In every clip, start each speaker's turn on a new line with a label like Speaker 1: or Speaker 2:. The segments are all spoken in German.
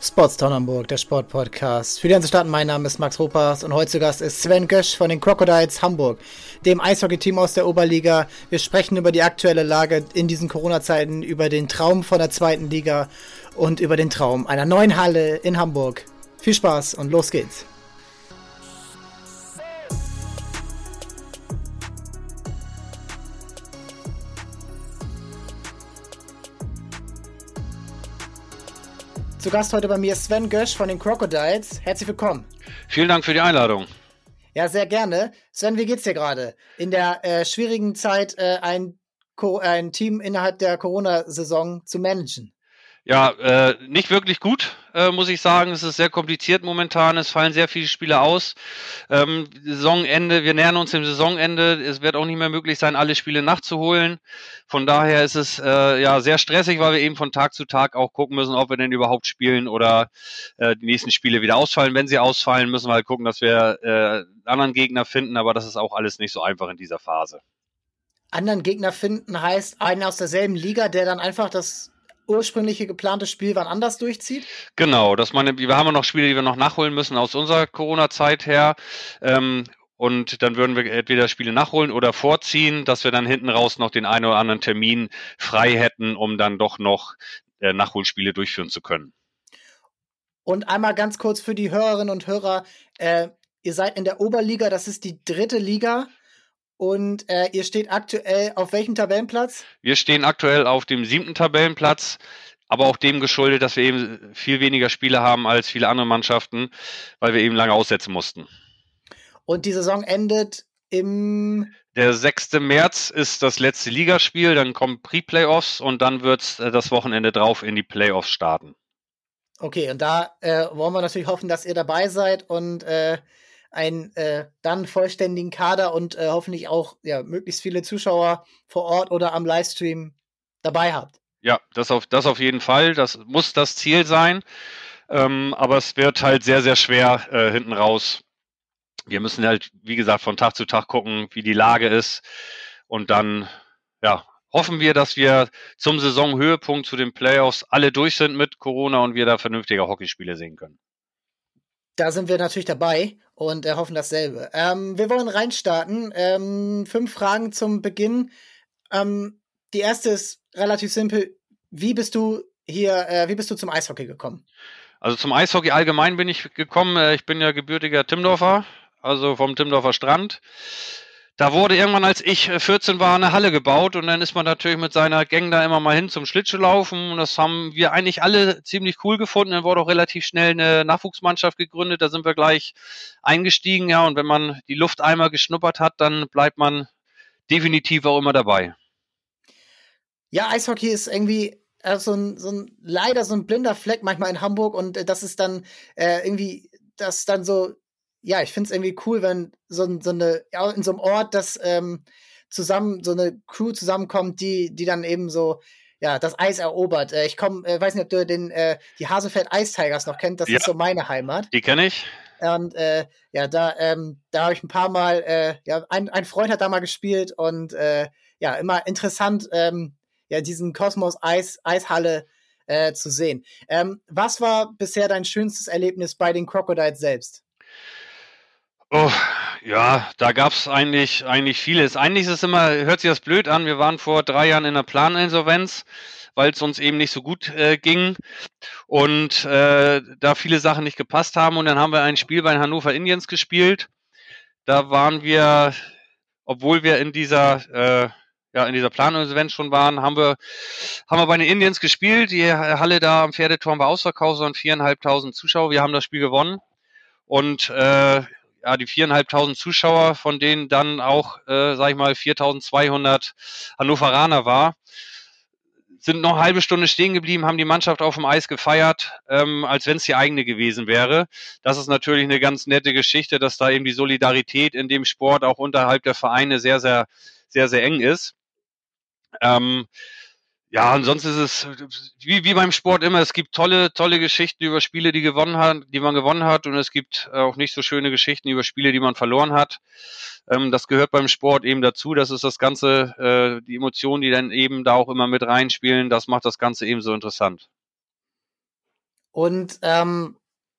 Speaker 1: Sportstown Hamburg, der Sportpodcast. Für die ganze Stadt, mein Name ist Max Ropas und heute zu Gast ist Sven Gösch von den Crocodiles Hamburg, dem Eishockey-Team aus der Oberliga. Wir sprechen über die aktuelle Lage in diesen Corona-Zeiten, über den Traum von der zweiten Liga und über den Traum einer neuen Halle in Hamburg. Viel Spaß und los geht's. Zu Gast heute bei mir Sven Gösch von den Crocodiles. Herzlich willkommen.
Speaker 2: Vielen Dank für die Einladung.
Speaker 1: Ja, sehr gerne. Sven, wie geht's dir gerade? In der äh, schwierigen Zeit äh, ein, ein Team innerhalb der Corona-Saison zu managen?
Speaker 2: Ja, äh, nicht wirklich gut, äh, muss ich sagen. Es ist sehr kompliziert momentan. Es fallen sehr viele Spiele aus. Ähm, Saisonende, wir nähern uns dem Saisonende. Es wird auch nicht mehr möglich sein, alle Spiele nachzuholen. Von daher ist es äh, ja sehr stressig, weil wir eben von Tag zu Tag auch gucken müssen, ob wir denn überhaupt spielen oder äh, die nächsten Spiele wieder ausfallen. Wenn sie ausfallen, müssen wir halt gucken, dass wir äh, anderen Gegner finden. Aber das ist auch alles nicht so einfach in dieser Phase.
Speaker 1: Anderen Gegner finden heißt einen aus derselben Liga, der dann einfach das ursprüngliche geplante Spiel wann anders durchzieht?
Speaker 2: Genau, dass meine, wir haben ja noch Spiele, die wir noch nachholen müssen aus unserer Corona-Zeit her. Ähm, und dann würden wir entweder Spiele nachholen oder vorziehen, dass wir dann hinten raus noch den einen oder anderen Termin frei hätten, um dann doch noch äh, Nachholspiele durchführen zu können.
Speaker 1: Und einmal ganz kurz für die Hörerinnen und Hörer, äh, ihr seid in der Oberliga, das ist die dritte Liga. Und äh, ihr steht aktuell auf welchem Tabellenplatz?
Speaker 2: Wir stehen aktuell auf dem siebten Tabellenplatz, aber auch dem geschuldet, dass wir eben viel weniger Spiele haben als viele andere Mannschaften, weil wir eben lange aussetzen mussten.
Speaker 1: Und die Saison endet im.
Speaker 2: Der 6. März ist das letzte Ligaspiel, dann kommen Pre-Playoffs und dann wird es äh, das Wochenende drauf in die Playoffs starten.
Speaker 1: Okay, und da äh, wollen wir natürlich hoffen, dass ihr dabei seid und äh, einen äh, dann vollständigen Kader und äh, hoffentlich auch ja, möglichst viele Zuschauer vor Ort oder am Livestream dabei habt.
Speaker 2: Ja, das auf, das auf jeden Fall. Das muss das Ziel sein. Ähm, aber es wird halt sehr, sehr schwer äh, hinten raus. Wir müssen halt, wie gesagt, von Tag zu Tag gucken, wie die Lage ist. Und dann, ja, hoffen wir, dass wir zum Saisonhöhepunkt zu den Playoffs alle durch sind mit Corona und wir da vernünftige Hockeyspiele sehen können.
Speaker 1: Da sind wir natürlich dabei und äh, hoffen dasselbe. Ähm, wir wollen reinstarten. Ähm, fünf Fragen zum Beginn. Ähm, die erste ist relativ simpel. Wie bist du hier, äh, wie bist du zum Eishockey gekommen?
Speaker 2: Also zum Eishockey allgemein bin ich gekommen. Äh, ich bin ja gebürtiger Timdorfer, also vom Timdorfer Strand. Da wurde irgendwann, als ich 14 äh, war, eine Halle gebaut und dann ist man natürlich mit seiner Gang da immer mal hin zum Schlittschuhlaufen und das haben wir eigentlich alle ziemlich cool gefunden. Dann wurde auch relativ schnell eine Nachwuchsmannschaft gegründet, da sind wir gleich eingestiegen, ja, und wenn man die Luft einmal geschnuppert hat, dann bleibt man definitiv auch immer dabei.
Speaker 1: Ja, Eishockey ist irgendwie äh, so, ein, so ein leider so ein blinder Fleck manchmal in Hamburg und äh, das ist dann äh, irgendwie, das dann so ja, ich finde es irgendwie cool, wenn so, so eine, ja, in so einem Ort, das ähm, zusammen, so eine Crew zusammenkommt, die, die dann eben so, ja, das Eis erobert. Äh, ich komme, äh, weiß nicht, ob du den, äh, die Hasefeld Ice Tigers noch kennt, das ja, ist so meine Heimat.
Speaker 2: Die kenne ich.
Speaker 1: Und äh, ja, da, ähm, da habe ich ein paar Mal, äh, ja, ein, ein Freund hat da mal gespielt und äh, ja, immer interessant, ähm, ja, diesen Kosmos Eis, Eishalle äh, zu sehen. Ähm, was war bisher dein schönstes Erlebnis bei den Crocodiles selbst?
Speaker 2: Oh, ja, da gab's eigentlich eigentlich vieles. Eigentlich ist es immer hört sich das blöd an, wir waren vor drei Jahren in der Planinsolvenz, weil es uns eben nicht so gut äh, ging und äh, da viele Sachen nicht gepasst haben. Und dann haben wir ein Spiel bei den Hannover Indians gespielt. Da waren wir, obwohl wir in dieser äh, ja, in dieser Planinsolvenz schon waren, haben wir, haben wir bei den Indians gespielt. Die Halle da am Pferdeturm war ausverkauft, waren viereinhalbtausend Zuschauer. Wir haben das Spiel gewonnen. Und äh, ja, die viereinhalbtausend Zuschauer, von denen dann auch, äh, sag ich mal, 4200 Hannoveraner war, sind noch eine halbe Stunde stehen geblieben, haben die Mannschaft auf dem Eis gefeiert, ähm, als wenn es die eigene gewesen wäre. Das ist natürlich eine ganz nette Geschichte, dass da eben die Solidarität in dem Sport auch unterhalb der Vereine sehr, sehr, sehr, sehr eng ist. Ähm, ja, ansonsten ist es wie, wie beim Sport immer, es gibt tolle, tolle Geschichten über Spiele, die gewonnen hat, die man gewonnen hat, und es gibt auch nicht so schöne Geschichten über Spiele, die man verloren hat. Ähm, das gehört beim Sport eben dazu. Das ist das Ganze, äh, die Emotionen, die dann eben da auch immer mit reinspielen, das macht das Ganze eben so interessant.
Speaker 1: Und ähm,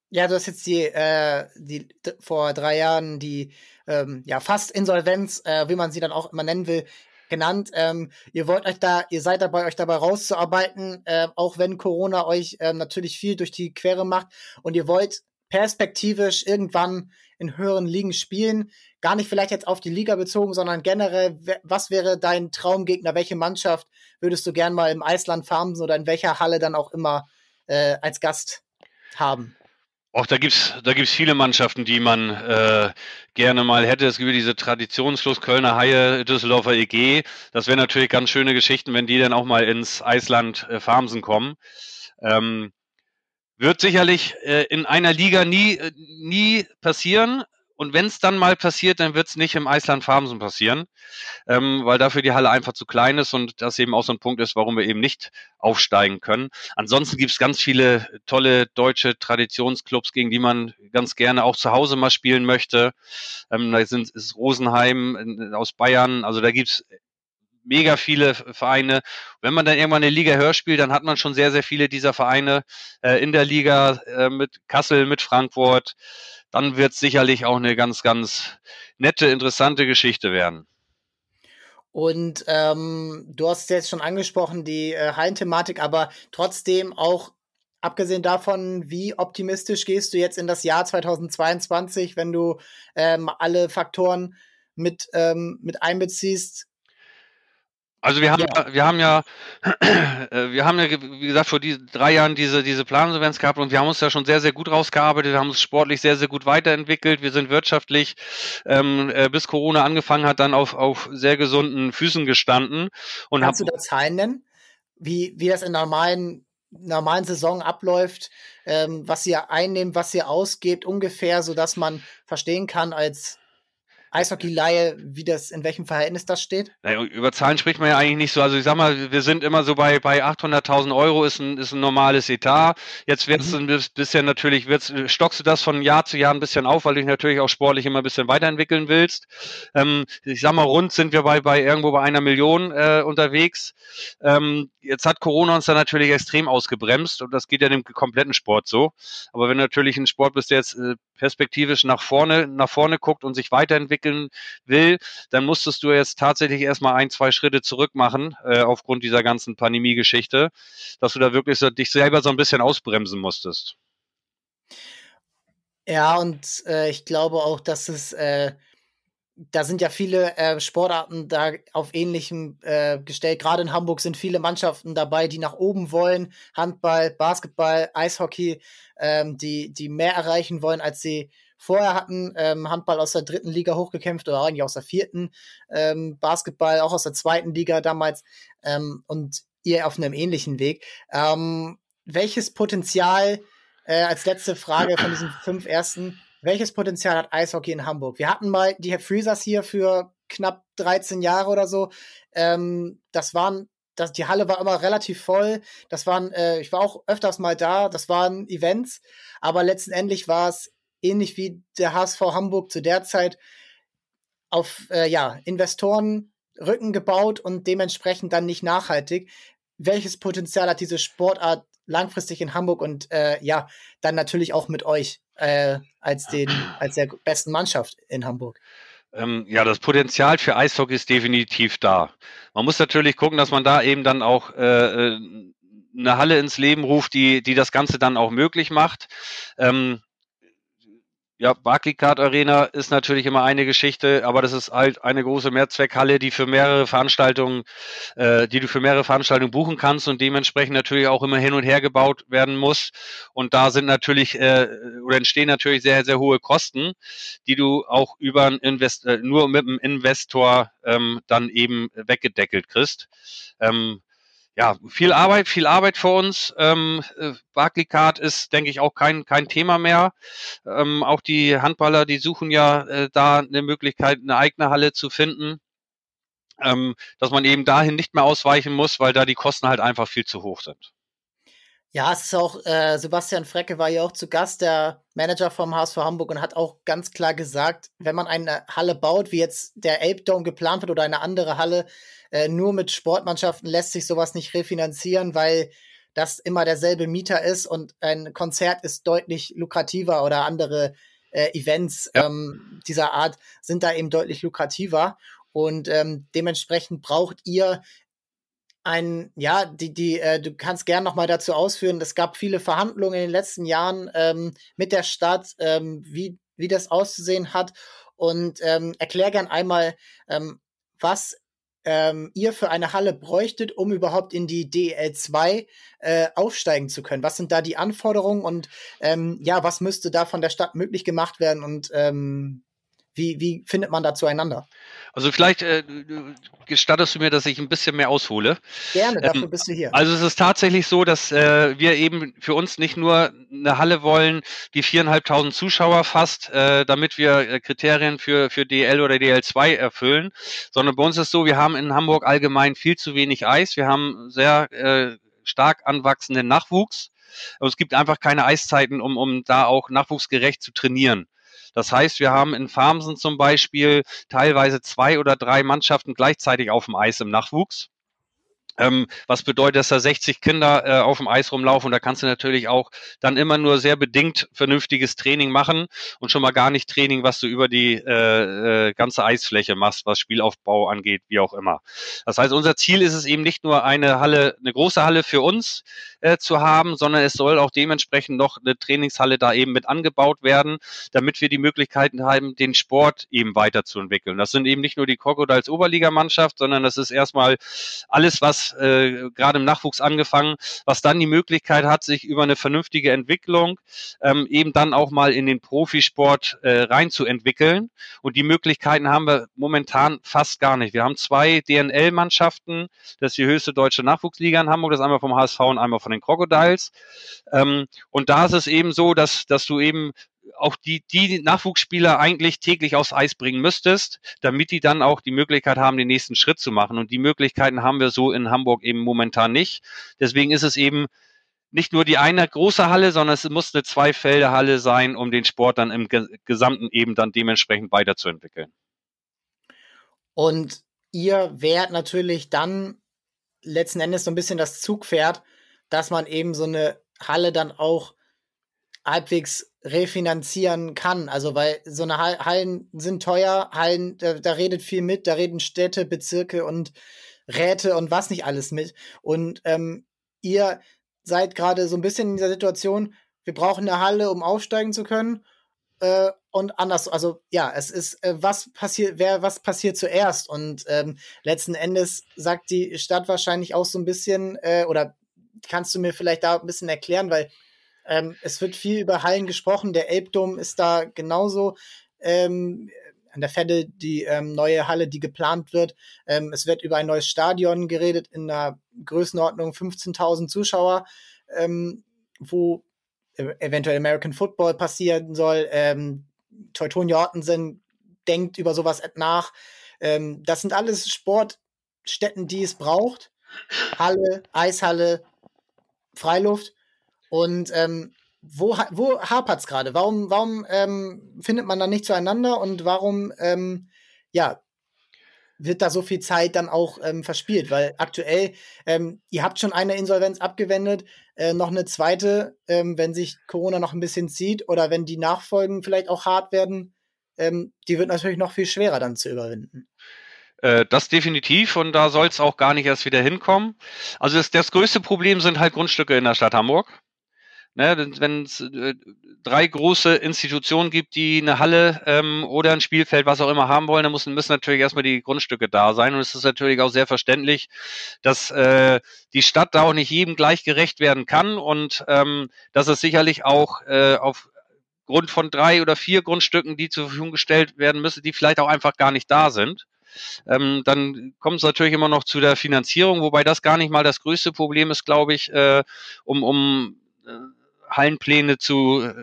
Speaker 1: ja, du hast jetzt die, äh, die vor drei Jahren die ähm, ja fast Insolvenz, äh, wie man sie dann auch immer nennen will, genannt. Ähm, ihr wollt euch da, ihr seid dabei, euch dabei rauszuarbeiten, äh, auch wenn Corona euch äh, natürlich viel durch die Quere macht und ihr wollt perspektivisch irgendwann in höheren Ligen spielen. Gar nicht vielleicht jetzt auf die Liga bezogen, sondern generell, was wäre dein Traumgegner? Welche Mannschaft würdest du gern mal im Eisland farmen oder in welcher Halle dann auch immer äh, als Gast haben?
Speaker 2: Auch da gibt's da gibt's viele Mannschaften, die man äh, gerne mal hätte. Es gibt diese Traditionsschluss Kölner Haie, Düsseldorfer EG. Das wären natürlich ganz schöne Geschichten, wenn die dann auch mal ins Eisland äh, Farmsen kommen. Ähm, wird sicherlich äh, in einer Liga nie, äh, nie passieren. Und wenn es dann mal passiert, dann wird es nicht im Eisland Farmsen passieren, ähm, weil dafür die Halle einfach zu klein ist und das eben auch so ein Punkt ist, warum wir eben nicht aufsteigen können. Ansonsten gibt es ganz viele tolle deutsche Traditionsclubs, gegen die man ganz gerne auch zu Hause mal spielen möchte. Ähm, da sind ist Rosenheim aus Bayern, also da gibt's mega viele Vereine. Wenn man dann irgendwann eine Liga höher spielt, dann hat man schon sehr, sehr viele dieser Vereine äh, in der Liga äh, mit Kassel, mit Frankfurt dann wird es sicherlich auch eine ganz, ganz nette, interessante Geschichte werden.
Speaker 1: Und ähm, du hast jetzt schon angesprochen, die äh, Hallenthematik, aber trotzdem auch abgesehen davon, wie optimistisch gehst du jetzt in das Jahr 2022, wenn du ähm, alle Faktoren mit, ähm, mit einbeziehst?
Speaker 2: Also wir haben ja, wir haben ja, äh, wir haben ja, wie gesagt, vor diesen drei Jahren diese, diese Plansolvenz gehabt und wir haben uns da schon sehr, sehr gut rausgearbeitet, wir haben uns sportlich sehr, sehr gut weiterentwickelt, wir sind wirtschaftlich, ähm, äh, bis Corona angefangen hat, dann auf, auf sehr gesunden Füßen gestanden.
Speaker 1: Und Kannst hab, du da Zahlen nennen? Wie, wie das in normalen normalen Saison abläuft, ähm, was ihr einnehmt, was ihr ausgebt, ungefähr, so dass man verstehen kann als Eishockey-Laie, wie das, in welchem Verhältnis das steht?
Speaker 2: Naja, über Zahlen spricht man ja eigentlich nicht so. Also ich sag mal, wir sind immer so bei, bei 800.000 Euro ist ein, ist ein normales Etat. Jetzt wird es mhm. ein bisschen natürlich, wird's, stockst du das von Jahr zu Jahr ein bisschen auf, weil du dich natürlich auch sportlich immer ein bisschen weiterentwickeln willst. Ähm, ich sag mal, rund sind wir bei, bei irgendwo bei einer Million äh, unterwegs. Ähm, jetzt hat Corona uns da natürlich extrem ausgebremst und das geht ja dem kompletten Sport so. Aber wenn du natürlich ein Sport bist, der jetzt äh, perspektivisch nach vorne, nach vorne guckt und sich weiterentwickeln will, dann musstest du jetzt tatsächlich erstmal ein, zwei Schritte zurück machen, äh, aufgrund dieser ganzen Pandemie-Geschichte, dass du da wirklich so, dich selber so ein bisschen ausbremsen musstest.
Speaker 1: Ja, und äh, ich glaube auch, dass es äh, da sind ja viele äh, Sportarten da auf ähnlichem äh, gestellt. Gerade in Hamburg sind viele Mannschaften dabei, die nach oben wollen. Handball, Basketball, Eishockey, ähm, die, die mehr erreichen wollen, als sie vorher hatten. Ähm, Handball aus der dritten Liga hochgekämpft oder eigentlich aus der vierten. Ähm, Basketball auch aus der zweiten Liga damals. Ähm, und ihr auf einem ähnlichen Weg. Ähm, welches Potenzial, äh, als letzte Frage von diesen fünf ersten, welches Potenzial hat Eishockey in Hamburg? Wir hatten mal die Freezers hier für knapp 13 Jahre oder so. Ähm, das waren, das, die Halle war immer relativ voll. Das waren, äh, ich war auch öfters mal da. Das waren Events, aber letztendlich war es ähnlich wie der HSV Hamburg zu der Zeit auf äh, ja, Investoren gebaut und dementsprechend dann nicht nachhaltig. Welches Potenzial hat diese Sportart langfristig in Hamburg und äh, ja, dann natürlich auch mit euch äh, als, den, als der besten Mannschaft in Hamburg.
Speaker 2: Ähm, ja, das Potenzial für Eishockey ist definitiv da. Man muss natürlich gucken, dass man da eben dann auch äh, äh eine Halle ins Leben ruft, die, die das Ganze dann auch möglich macht. Ähm, ja, Barclaycard Arena ist natürlich immer eine Geschichte, aber das ist halt eine große Mehrzweckhalle, die für mehrere Veranstaltungen, äh, die du für mehrere Veranstaltungen buchen kannst und dementsprechend natürlich auch immer hin und her gebaut werden muss. Und da sind natürlich äh, oder entstehen natürlich sehr, sehr hohe Kosten, die du auch über einen Invest äh, nur mit einem Investor ähm, dann eben weggedeckelt kriegst. Ähm, ja, viel Arbeit, viel Arbeit vor uns. Ähm, äh, Barclaycard ist, denke ich, auch kein, kein Thema mehr. Ähm, auch die Handballer, die suchen ja äh, da eine Möglichkeit, eine eigene Halle zu finden. Ähm, dass man eben dahin nicht mehr ausweichen muss, weil da die Kosten halt einfach viel zu hoch sind.
Speaker 1: Ja, es ist auch, äh, Sebastian Frecke war ja auch zu Gast, der Manager vom HSV Hamburg, und hat auch ganz klar gesagt, wenn man eine Halle baut, wie jetzt der Elbdome geplant wird oder eine andere Halle, äh, nur mit Sportmannschaften lässt sich sowas nicht refinanzieren, weil dass immer derselbe Mieter ist und ein Konzert ist deutlich lukrativer oder andere äh, Events ja. ähm, dieser Art sind da eben deutlich lukrativer. Und ähm, dementsprechend braucht ihr ein, ja, die, die, äh, du kannst gern noch mal dazu ausführen. Es gab viele Verhandlungen in den letzten Jahren ähm, mit der Stadt, ähm, wie, wie das auszusehen hat. Und ähm, erklär gern einmal, ähm, was ähm, ihr für eine Halle bräuchtet, um überhaupt in die DL2 äh, aufsteigen zu können. Was sind da die Anforderungen und ähm, ja, was müsste da von der Stadt möglich gemacht werden und ähm, wie, wie findet man da zueinander?
Speaker 2: Also vielleicht äh, gestattest du mir, dass ich ein bisschen mehr aushole.
Speaker 1: Gerne, dafür ähm, bist du hier.
Speaker 2: Also es ist tatsächlich so, dass äh, wir eben für uns nicht nur eine Halle wollen, die viereinhalbtausend Zuschauer fasst, äh, damit wir äh, Kriterien für, für DL oder DL2 erfüllen, sondern bei uns ist so, wir haben in Hamburg allgemein viel zu wenig Eis. Wir haben sehr äh, stark anwachsenden Nachwuchs. Aber es gibt einfach keine Eiszeiten, um, um da auch nachwuchsgerecht zu trainieren. Das heißt, wir haben in Farmsen zum Beispiel teilweise zwei oder drei Mannschaften gleichzeitig auf dem Eis im Nachwuchs. Ähm, was bedeutet, dass da 60 Kinder äh, auf dem Eis rumlaufen? Da kannst du natürlich auch dann immer nur sehr bedingt vernünftiges Training machen und schon mal gar nicht Training, was du über die äh, äh, ganze Eisfläche machst, was Spielaufbau angeht, wie auch immer. Das heißt, unser Ziel ist es eben nicht nur eine Halle, eine große Halle für uns äh, zu haben, sondern es soll auch dementsprechend noch eine Trainingshalle da eben mit angebaut werden, damit wir die Möglichkeiten haben, den Sport eben weiterzuentwickeln. Das sind eben nicht nur die Crocodiles Oberligamannschaft, sondern das ist erstmal alles, was äh, gerade im Nachwuchs angefangen, was dann die Möglichkeit hat, sich über eine vernünftige Entwicklung ähm, eben dann auch mal in den Profisport äh, reinzuentwickeln. Und die Möglichkeiten haben wir momentan fast gar nicht. Wir haben zwei DNL-Mannschaften, das ist die höchste deutsche Nachwuchsliga in Hamburg, das einmal vom HSV und einmal von den Crocodiles. Ähm, und da ist es eben so, dass, dass du eben auch die, die Nachwuchsspieler eigentlich täglich aufs Eis bringen müsstest, damit die dann auch die Möglichkeit haben, den nächsten Schritt zu machen. Und die Möglichkeiten haben wir so in Hamburg eben momentan nicht. Deswegen ist es eben nicht nur die eine große Halle, sondern es muss eine Zweifelderhalle sein, um den Sport dann im Gesamten eben dann dementsprechend weiterzuentwickeln.
Speaker 1: Und ihr wärt natürlich dann letzten Endes so ein bisschen das Zugpferd, dass man eben so eine Halle dann auch halbwegs refinanzieren kann. Also weil so eine Hallen sind teuer, Hallen, da, da redet viel mit, da reden Städte, Bezirke und Räte und was nicht alles mit. Und ähm, ihr seid gerade so ein bisschen in dieser Situation, wir brauchen eine Halle, um aufsteigen zu können. Äh, und anders, also ja, es ist, äh, was passiert, wer, was passiert zuerst? Und ähm, letzten Endes sagt die Stadt wahrscheinlich auch so ein bisschen, äh, oder kannst du mir vielleicht da ein bisschen erklären, weil ähm, es wird viel über Hallen gesprochen. Der Elbdom ist da genauso. Ähm, an der Fette die ähm, neue Halle, die geplant wird. Ähm, es wird über ein neues Stadion geredet in einer Größenordnung 15.000 Zuschauer, ähm, wo e-, eventuell American Football passieren soll. Ähm, Teutonia Ottensen denkt über sowas nach. Ähm, das sind alles Sportstätten, die es braucht. Halle, Eishalle, Freiluft. Und ähm, wo, wo hapert es gerade? Warum, warum ähm, findet man da nicht zueinander und warum ähm, ja, wird da so viel Zeit dann auch ähm, verspielt? Weil aktuell, ähm, ihr habt schon eine Insolvenz abgewendet, äh, noch eine zweite, ähm, wenn sich Corona noch ein bisschen zieht oder wenn die Nachfolgen vielleicht auch hart werden, ähm, die wird natürlich noch viel schwerer dann zu überwinden.
Speaker 2: Äh, das definitiv und da soll es auch gar nicht erst wieder hinkommen. Also das, das größte Problem sind halt Grundstücke in der Stadt Hamburg. Ne, wenn es äh, drei große Institutionen gibt, die eine Halle ähm, oder ein Spielfeld, was auch immer haben wollen, dann müssen, müssen natürlich erstmal die Grundstücke da sein. Und es ist natürlich auch sehr verständlich, dass äh, die Stadt da auch nicht jedem gleich gerecht werden kann und ähm, dass es sicherlich auch äh, auf Grund von drei oder vier Grundstücken, die zur Verfügung gestellt werden müssen, die vielleicht auch einfach gar nicht da sind. Ähm, dann kommt es natürlich immer noch zu der Finanzierung, wobei das gar nicht mal das größte Problem ist, glaube ich, äh, um, um äh, Hallenpläne zu äh,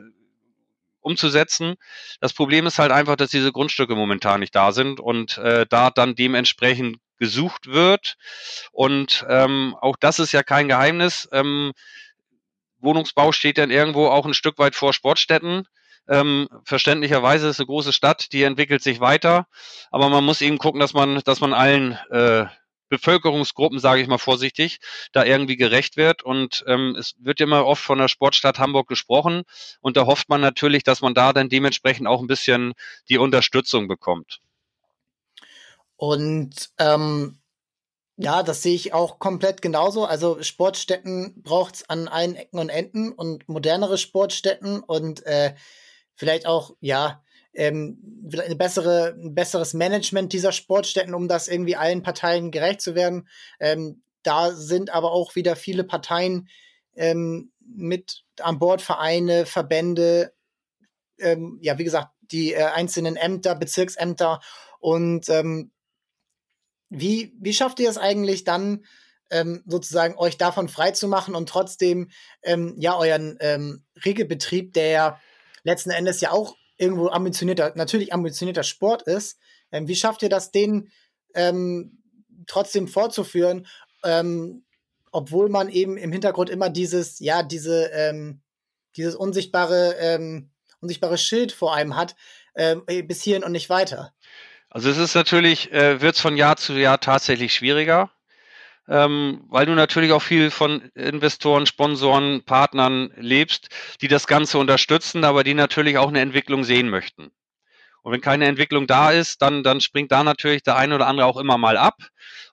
Speaker 2: umzusetzen. Das Problem ist halt einfach, dass diese Grundstücke momentan nicht da sind und äh, da dann dementsprechend gesucht wird. Und ähm, auch das ist ja kein Geheimnis. Ähm, Wohnungsbau steht dann irgendwo auch ein Stück weit vor Sportstätten. Ähm, verständlicherweise ist eine große Stadt, die entwickelt sich weiter, aber man muss eben gucken, dass man, dass man allen äh, Bevölkerungsgruppen, sage ich mal vorsichtig, da irgendwie gerecht wird. Und ähm, es wird immer oft von der Sportstadt Hamburg gesprochen. Und da hofft man natürlich, dass man da dann dementsprechend auch ein bisschen die Unterstützung bekommt.
Speaker 1: Und ähm, ja, das sehe ich auch komplett genauso. Also Sportstätten braucht es an allen Ecken und Enden und modernere Sportstätten und äh, vielleicht auch, ja, ähm, eine bessere, ein besseres Management dieser Sportstätten, um das irgendwie allen Parteien gerecht zu werden. Ähm, da sind aber auch wieder viele Parteien ähm, mit an Bord, Vereine, Verbände, ähm, ja, wie gesagt, die äh, einzelnen Ämter, Bezirksämter und ähm, wie, wie schafft ihr es eigentlich dann, ähm, sozusagen euch davon frei zu machen und trotzdem ähm, ja euren ähm, Regelbetrieb, der ja letzten Endes ja auch irgendwo ambitionierter, natürlich ambitionierter Sport ist, ähm, wie schafft ihr das, den ähm, trotzdem fortzuführen, ähm, obwohl man eben im Hintergrund immer dieses, ja, diese, ähm, dieses unsichtbare, ähm, unsichtbare Schild vor einem hat, ähm, bis hierhin und nicht weiter?
Speaker 2: Also es ist natürlich, äh, wird es von Jahr zu Jahr tatsächlich schwieriger, ähm, weil du natürlich auch viel von Investoren, Sponsoren, Partnern lebst, die das Ganze unterstützen, aber die natürlich auch eine Entwicklung sehen möchten. Und wenn keine Entwicklung da ist, dann, dann springt da natürlich der eine oder andere auch immer mal ab.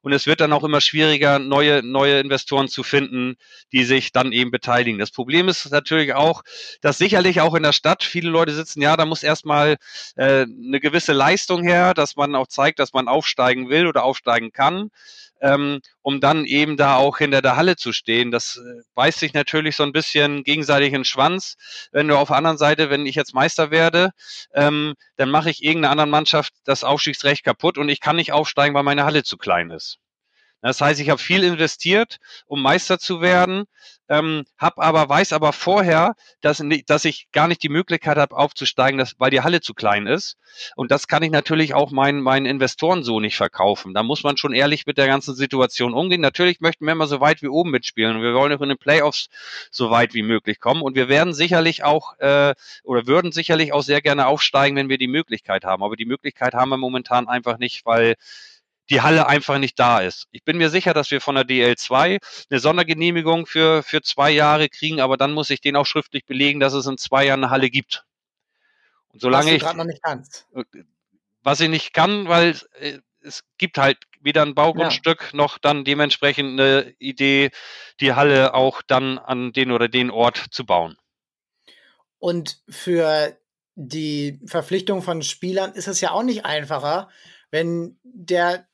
Speaker 2: Und es wird dann auch immer schwieriger, neue, neue Investoren zu finden, die sich dann eben beteiligen. Das Problem ist natürlich auch, dass sicherlich auch in der Stadt viele Leute sitzen, ja, da muss erstmal äh, eine gewisse Leistung her, dass man auch zeigt, dass man aufsteigen will oder aufsteigen kann ähm, um dann eben da auch hinter der Halle zu stehen. Das äh, beißt sich natürlich so ein bisschen gegenseitig in den Schwanz. Wenn du auf der anderen Seite, wenn ich jetzt Meister werde, ähm, dann mache ich irgendeiner anderen Mannschaft das Aufstiegsrecht kaputt und ich kann nicht aufsteigen, weil meine Halle zu klein ist. Das heißt, ich habe viel investiert, um Meister zu werden, ähm, hab aber weiß aber vorher, dass, dass ich gar nicht die Möglichkeit habe aufzusteigen, dass, weil die Halle zu klein ist. Und das kann ich natürlich auch meinen meinen Investoren so nicht verkaufen. Da muss man schon ehrlich mit der ganzen Situation umgehen. Natürlich möchten wir immer so weit wie oben mitspielen und wir wollen auch in den Playoffs so weit wie möglich kommen. Und wir werden sicherlich auch äh, oder würden sicherlich auch sehr gerne aufsteigen, wenn wir die Möglichkeit haben. Aber die Möglichkeit haben wir momentan einfach nicht, weil die Halle einfach nicht da ist. Ich bin mir sicher, dass wir von der DL2 eine Sondergenehmigung für, für zwei Jahre kriegen, aber dann muss ich den auch schriftlich belegen, dass es in zwei Jahren eine Halle gibt. Und solange was du
Speaker 1: ich noch nicht kannst.
Speaker 2: Was ich nicht kann, weil äh, es gibt halt weder ein Baugrundstück ja. noch dann dementsprechend eine Idee, die Halle auch dann an den oder den Ort zu bauen.
Speaker 1: Und für die Verpflichtung von Spielern ist es ja auch nicht einfacher, wenn der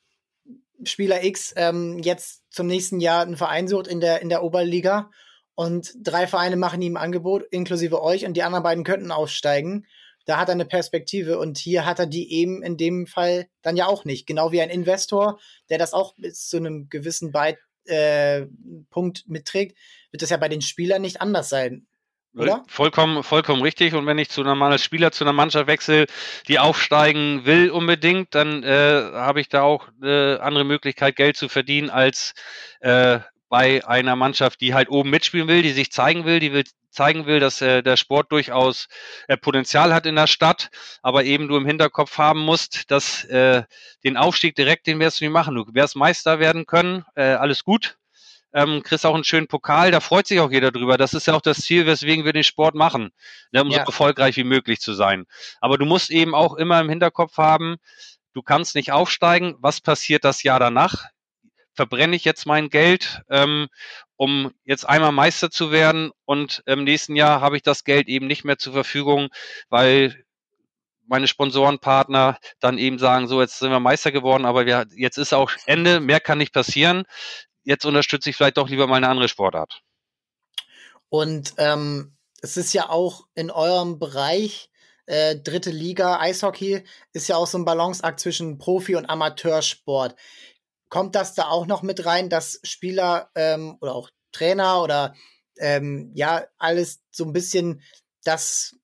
Speaker 1: Spieler X ähm, jetzt zum nächsten Jahr einen Verein sucht in der, in der Oberliga und drei Vereine machen ihm ein Angebot, inklusive euch, und die anderen beiden könnten aufsteigen. Da hat er eine Perspektive und hier hat er die eben in dem Fall dann ja auch nicht. Genau wie ein Investor, der das auch bis zu einem gewissen Beit, äh, Punkt mitträgt, wird das ja bei den Spielern nicht anders sein. Oder?
Speaker 2: Vollkommen, vollkommen richtig. Und wenn ich zu einem als Spieler zu einer Mannschaft wechsle, die aufsteigen will unbedingt, dann äh, habe ich da auch eine andere Möglichkeit, Geld zu verdienen, als äh, bei einer Mannschaft, die halt oben mitspielen will, die sich zeigen will, die will zeigen will, dass äh, der Sport durchaus äh, Potenzial hat in der Stadt, aber eben du im Hinterkopf haben musst, dass äh, den Aufstieg direkt, den wirst du nicht machen. Du wirst Meister werden können, äh, alles gut, ähm, kriegst auch einen schönen Pokal, da freut sich auch jeder drüber. Das ist ja auch das Ziel, weswegen wir den Sport machen, ne, um ja. so erfolgreich wie möglich zu sein. Aber du musst eben auch immer im Hinterkopf haben, du kannst nicht aufsteigen. Was passiert das Jahr danach? Verbrenne ich jetzt mein Geld, ähm, um jetzt einmal Meister zu werden und im nächsten Jahr habe ich das Geld eben nicht mehr zur Verfügung, weil meine Sponsorenpartner dann eben sagen, so jetzt sind wir Meister geworden, aber wir, jetzt ist auch Ende, mehr kann nicht passieren jetzt unterstütze ich vielleicht doch lieber mal eine andere Sportart.
Speaker 1: Und ähm, es ist ja auch in eurem Bereich, äh, dritte Liga, Eishockey, ist ja auch so ein Balanceakt zwischen Profi- und Amateursport. Kommt das da auch noch mit rein, dass Spieler ähm, oder auch Trainer oder ähm, ja, alles so ein bisschen das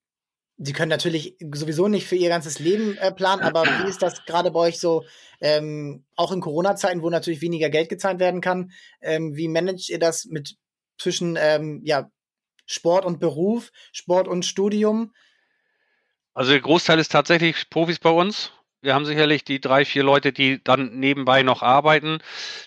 Speaker 1: Sie können natürlich sowieso nicht für ihr ganzes Leben äh, planen, aber wie ist das gerade bei euch so, ähm, auch in Corona-Zeiten, wo natürlich weniger Geld gezahlt werden kann? Ähm, wie managt ihr das mit zwischen ähm, ja, Sport und Beruf, Sport und Studium?
Speaker 2: Also der Großteil ist tatsächlich Profis bei uns. Wir haben sicherlich die drei, vier Leute, die dann nebenbei noch arbeiten.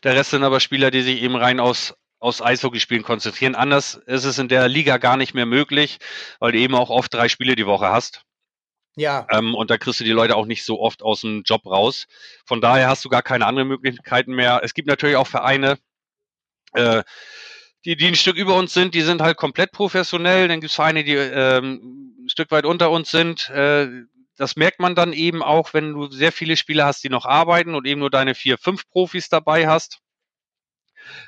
Speaker 2: Der Rest sind aber Spieler, die sich eben rein aus aus Eishockeyspielen konzentrieren. Anders ist es in der Liga gar nicht mehr möglich, weil du eben auch oft drei Spiele die Woche hast.
Speaker 1: Ja.
Speaker 2: Ähm, und da kriegst du die Leute auch nicht so oft aus dem Job raus. Von daher hast du gar keine anderen Möglichkeiten mehr. Es gibt natürlich auch Vereine, äh, die, die ein Stück über uns sind, die sind halt komplett professionell. Dann gibt es Vereine, die ähm, ein Stück weit unter uns sind. Äh, das merkt man dann eben auch, wenn du sehr viele Spieler hast, die noch arbeiten und eben nur deine vier, fünf Profis dabei hast.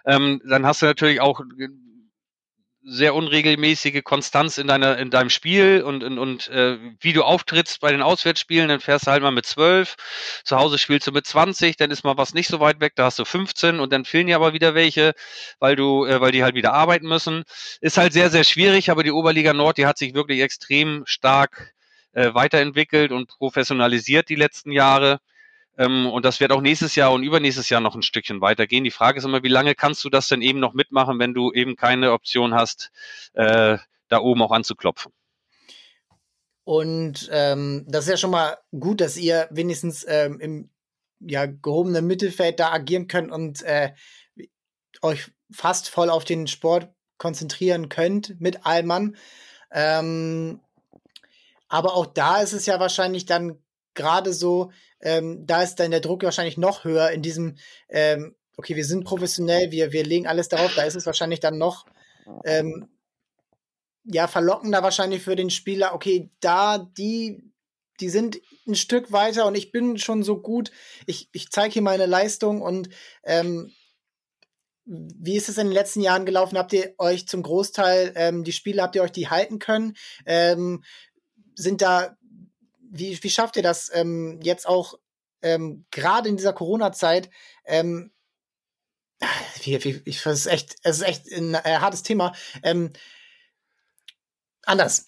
Speaker 2: Ähm, dann hast du natürlich auch sehr unregelmäßige Konstanz in deiner in deinem Spiel und und, und äh, wie du auftrittst bei den Auswärtsspielen, dann fährst du halt mal mit zwölf, zu Hause spielst du mit 20, dann ist mal was nicht so weit weg, da hast du 15 und dann fehlen dir aber wieder welche, weil du äh, weil die halt wieder arbeiten müssen. Ist halt sehr sehr schwierig, aber die Oberliga Nord, die hat sich wirklich extrem stark äh, weiterentwickelt und professionalisiert die letzten Jahre. Ähm, und das wird auch nächstes Jahr und übernächstes Jahr noch ein Stückchen weitergehen. Die Frage ist immer, wie lange kannst du das denn eben noch mitmachen, wenn du eben keine Option hast, äh, da oben auch anzuklopfen?
Speaker 1: Und ähm, das ist ja schon mal gut, dass ihr wenigstens ähm, im ja, gehobenen Mittelfeld da agieren könnt und äh, euch fast voll auf den Sport konzentrieren könnt mit Allmann. Ähm, aber auch da ist es ja wahrscheinlich dann gerade so, ähm, da ist dann der Druck wahrscheinlich noch höher in diesem, ähm, okay, wir sind professionell, wir, wir legen alles darauf, da ist es wahrscheinlich dann noch ähm, ja, verlockender wahrscheinlich für den Spieler, okay, da die, die sind ein Stück weiter und ich bin schon so gut, ich, ich zeige hier meine Leistung und ähm, wie ist es in den letzten Jahren gelaufen? Habt ihr euch zum Großteil ähm, die Spiele, habt ihr euch die halten können? Ähm, sind da wie, wie schafft ihr das ähm, jetzt auch ähm, gerade in dieser Corona-Zeit? Ähm, wie, wie, ich, es ist echt, es ist echt ein äh, hartes Thema. Ähm, anders.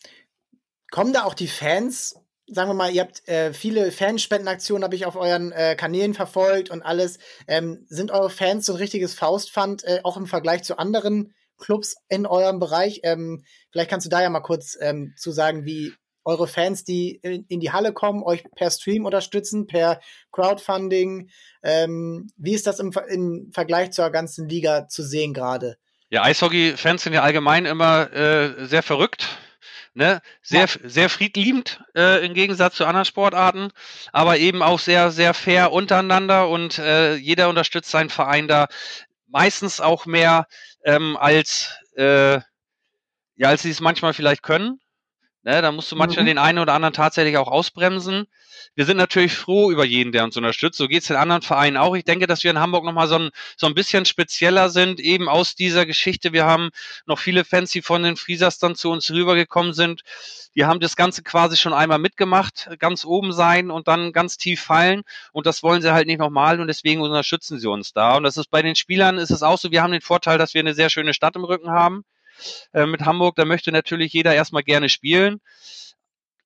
Speaker 1: Kommen da auch die Fans? Sagen wir mal, ihr habt äh, viele Fanspendenaktionen, habe ich auf euren äh, Kanälen verfolgt und alles. Ähm, sind eure Fans so ein richtiges Faustpfand, äh, auch im Vergleich zu anderen Clubs in eurem Bereich? Ähm, vielleicht kannst du da ja mal kurz ähm, zu sagen, wie, eure Fans, die in, in, die Halle kommen, euch per Stream unterstützen, per Crowdfunding. Ähm, wie ist das im, im, Vergleich zur ganzen Liga zu sehen gerade?
Speaker 2: Ja, Eishockey-Fans sind ja allgemein immer äh, sehr verrückt. Ne? Sehr, ja. sehr friedliebend äh, im Gegensatz zu anderen Sportarten, aber eben auch sehr, sehr fair untereinander und äh, jeder unterstützt seinen Verein da meistens auch mehr ähm, als äh, ja, als sie es manchmal vielleicht können. Ne, da musst du manchmal mhm. den einen oder anderen tatsächlich auch ausbremsen. Wir sind natürlich froh über jeden, der uns unterstützt. So geht es den anderen Vereinen auch. Ich denke, dass wir in Hamburg nochmal so ein, so ein bisschen spezieller sind, eben aus dieser Geschichte. Wir haben noch viele Fans, die von den Friesers dann zu uns rübergekommen sind. Die haben das Ganze quasi schon einmal mitgemacht, ganz oben sein und dann ganz tief fallen. Und das wollen sie halt nicht nochmal und deswegen unterstützen sie uns da. Und das ist bei den Spielern ist es auch so, wir haben den Vorteil, dass wir eine sehr schöne Stadt im Rücken haben äh, mit Hamburg. Da möchte natürlich jeder erstmal gerne spielen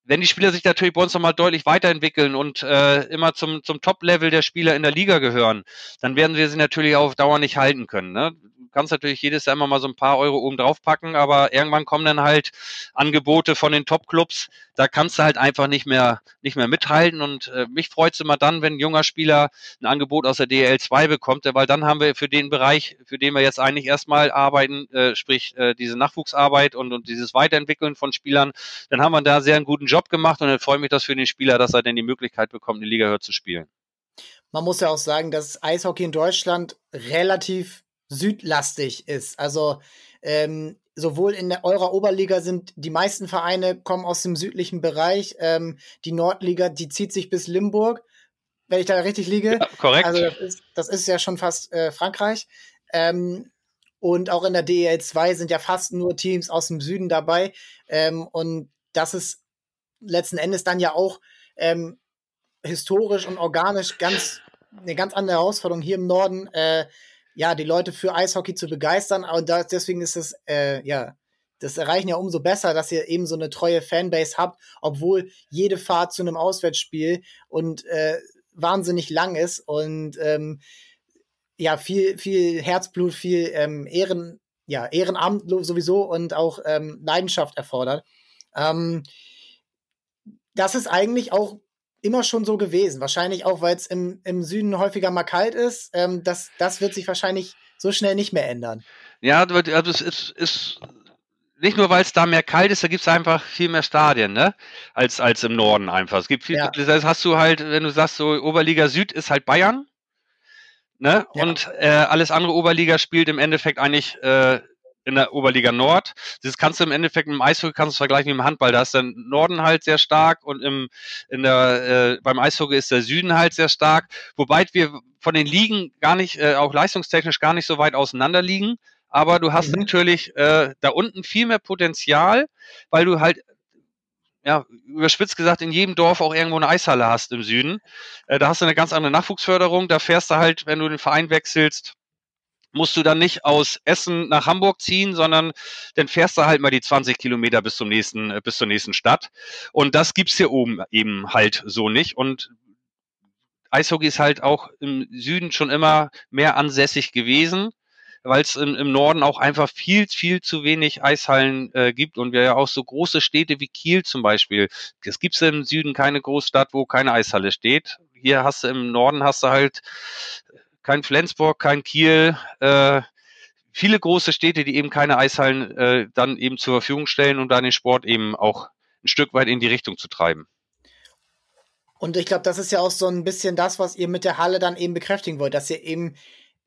Speaker 2: wenn die Spieler sich natürlich bei uns nochmal deutlich weiterentwickeln und äh, immer zum, zum Top-Level der Spieler in der Liga gehören, dann werden wir sie natürlich auf Dauer nicht halten können. Ne? kannst natürlich jedes Jahr immer mal so ein paar Euro oben drauf packen, aber irgendwann kommen dann halt Angebote von den Top-Clubs, da kannst du halt einfach nicht mehr, nicht mehr mithalten und äh, mich freut es immer dann, wenn ein junger Spieler ein Angebot aus der DL 2 bekommt, weil dann haben wir für den Bereich, für den wir jetzt eigentlich erstmal arbeiten, äh, sprich äh, diese Nachwuchsarbeit und, und dieses Weiterentwickeln von Spielern, dann haben wir da sehr einen guten Job gemacht und dann freue ich mich das für den Spieler, dass er denn die Möglichkeit bekommt, in die Liga höher zu spielen.
Speaker 1: Man muss ja auch sagen, dass Eishockey in Deutschland relativ südlastig ist. Also ähm, sowohl in der eurer Oberliga sind die meisten Vereine kommen aus dem südlichen Bereich. Ähm, die Nordliga, die zieht sich bis Limburg, wenn ich da richtig liege. Ja,
Speaker 2: korrekt.
Speaker 1: Also das ist, das ist ja schon fast äh, Frankreich. Ähm, und auch in der DEL 2 sind ja fast nur Teams aus dem Süden dabei. Ähm, und das ist letzten Endes dann ja auch ähm, historisch und organisch ganz eine ganz andere Herausforderung hier im Norden. Äh, ja, die Leute für Eishockey zu begeistern. Und da, deswegen ist es, äh, ja, das erreichen ja umso besser, dass ihr eben so eine treue Fanbase habt, obwohl jede Fahrt zu einem Auswärtsspiel und äh, wahnsinnig lang ist und ähm, ja, viel, viel Herzblut, viel ähm, Ehren, ja, Ehrenamt sowieso und auch ähm, Leidenschaft erfordert. Ähm, das ist eigentlich auch immer schon so gewesen. Wahrscheinlich auch, weil es im, im Süden häufiger mal kalt ist. Ähm, das, das wird sich wahrscheinlich so schnell nicht mehr ändern.
Speaker 2: Ja, also es ist, ist nicht nur, weil es da mehr kalt ist, da gibt es einfach viel mehr Stadien, ne? Als, als im Norden einfach. Es gibt viel, ja. das hast du halt, wenn du sagst, so Oberliga Süd ist halt Bayern, ne? Ja. Und äh, alles andere Oberliga spielt im Endeffekt eigentlich äh, in der Oberliga Nord. Das kannst du im Endeffekt mit dem Eishockey kannst du vergleichen mit dem Handball. Da ist der Norden halt sehr stark und im, in der, äh, beim Eishockey ist der Süden halt sehr stark. Wobei wir von den Ligen gar nicht, äh, auch leistungstechnisch gar nicht so weit auseinander liegen. Aber du hast mhm. natürlich äh, da unten viel mehr Potenzial, weil du halt ja, überspitzt gesagt, in jedem Dorf auch irgendwo eine Eishalle hast im Süden. Äh, da hast du eine ganz andere Nachwuchsförderung. Da fährst du halt, wenn du den Verein wechselst, musst du dann nicht aus Essen nach Hamburg ziehen, sondern dann fährst du halt mal die 20 Kilometer bis zum nächsten, äh, bis zur nächsten Stadt. Und das gibt's hier oben eben halt so nicht. Und Eishockey ist halt auch im Süden schon immer mehr ansässig gewesen weil es im, im, Norden auch einfach viel, viel zu wenig Eishallen äh, gibt und wir ja auch so große Städte wie Kiel zum Beispiel. Es gibt im Süden keine Großstadt, wo keine Eishalle steht. Hier hast du im Norden hast du halt kein Flensburg, kein Kiel, äh, viele große Städte, die eben keine Eishallen äh, dann eben zur Verfügung stellen, um dann den Sport eben auch ein Stück weit in die Richtung zu treiben.
Speaker 1: Und ich glaube, das ist ja auch so ein bisschen das, was ihr mit der Halle dann eben bekräftigen wollt, dass ihr eben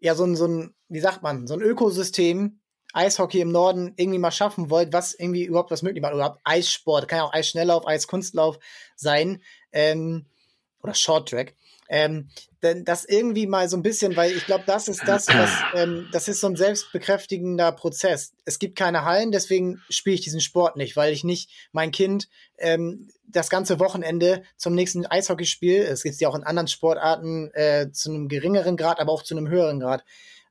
Speaker 1: ja so ein, so ein, wie sagt man, so ein Ökosystem Eishockey im Norden irgendwie mal schaffen wollt, was irgendwie überhaupt was möglich macht. Oder Eissport, kann ja auch Eisschnelllauf, Eiskunstlauf sein. Ähm, oder Shorttrack. Ähm, denn das irgendwie mal so ein bisschen, weil ich glaube, das ist das, was, ähm, das ist so ein selbstbekräftigender Prozess. Es gibt keine Hallen, deswegen spiele ich diesen Sport nicht, weil ich nicht mein Kind ähm, das ganze Wochenende zum nächsten Eishockeyspiel, es gibt ja auch in anderen Sportarten äh, zu einem geringeren Grad, aber auch zu einem höheren Grad